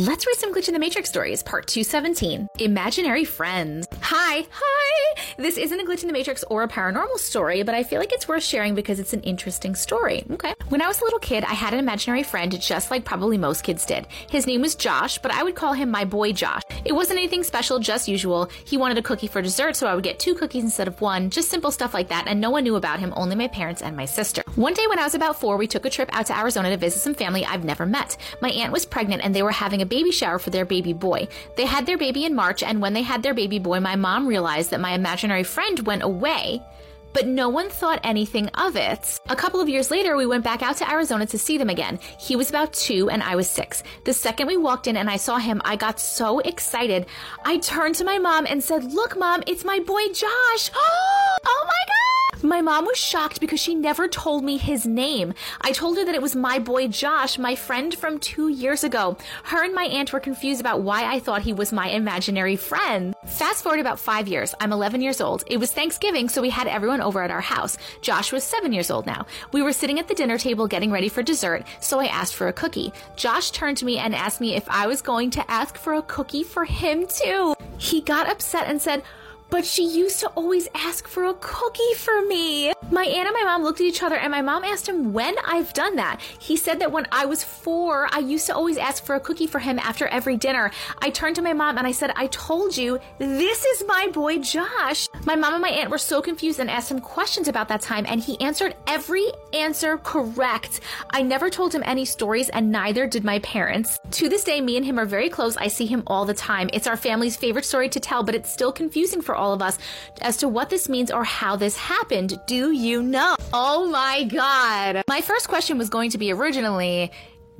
Let's read some Glitch in the Matrix stories, part 217 Imaginary Friends. Hi, hi! This isn't a Glitch in the Matrix or a paranormal story, but I feel like it's worth sharing because it's an interesting story. Okay. When I was a little kid, I had an imaginary friend just like probably most kids did. His name was Josh, but I would call him my boy Josh. It wasn't anything special, just usual. He wanted a cookie for dessert, so I would get two cookies instead of one, just simple stuff like that, and no one knew about him, only my parents and my sister. One day when I was about four, we took a trip out to Arizona to visit some family I've never met. My aunt was pregnant and they were having a baby shower for their baby boy. They had their baby in March, and when they had their baby boy, my mom realized that my imaginary friend went away but no one thought anything of it. A couple of years later, we went back out to Arizona to see them again. He was about two and I was six. The second we walked in and I saw him, I got so excited. I turned to my mom and said, Look, mom, it's my boy Josh. Oh, My mom was shocked because she never told me his name. I told her that it was my boy Josh, my friend from two years ago. Her and my aunt were confused about why I thought he was my imaginary friend. Fast forward about five years. I'm 11 years old. It was Thanksgiving, so we had everyone over at our house. Josh was seven years old now. We were sitting at the dinner table getting ready for dessert, so I asked for a cookie. Josh turned to me and asked me if I was going to ask for a cookie for him too. He got upset and said, but she used to always ask for a cookie for me. My aunt and my mom looked at each other, and my mom asked him when I've done that. He said that when I was four, I used to always ask for a cookie for him after every dinner. I turned to my mom and I said, I told you, this is my boy Josh. My mom and my aunt were so confused and asked him questions about that time, and he answered every answer correct. I never told him any stories, and neither did my parents. To this day, me and him are very close. I see him all the time. It's our family's favorite story to tell, but it's still confusing for all of us as to what this means or how this happened. Do you know? Oh my god. My first question was going to be originally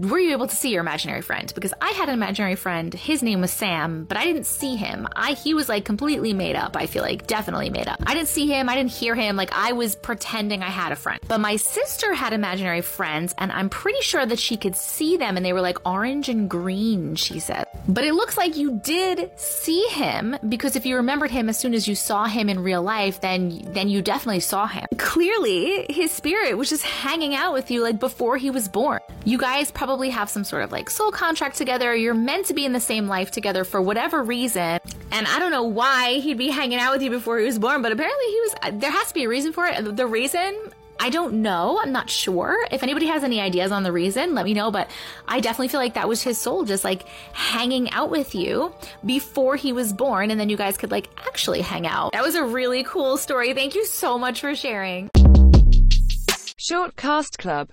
were you able to see your imaginary friend? Because I had an imaginary friend. His name was Sam, but I didn't see him. I he was like completely made up. I feel like definitely made up. I didn't see him. I didn't hear him. Like I was pretending I had a friend. But my sister had imaginary friends, and I'm pretty sure that she could see them, and they were like orange and green. She said. But it looks like you did see him because if you remembered him as soon as you saw him in real life, then then you definitely saw him. Clearly, his spirit was just hanging out with you like before he was born. You guys probably have some sort of like soul contract together. You're meant to be in the same life together for whatever reason. And I don't know why he'd be hanging out with you before he was born, but apparently he was, uh, there has to be a reason for it. The reason I don't know. I'm not sure. If anybody has any ideas on the reason, let me know. But I definitely feel like that was his soul just like hanging out with you before he was born. And then you guys could like actually hang out. That was a really cool story. Thank you so much for sharing. Short Cast Club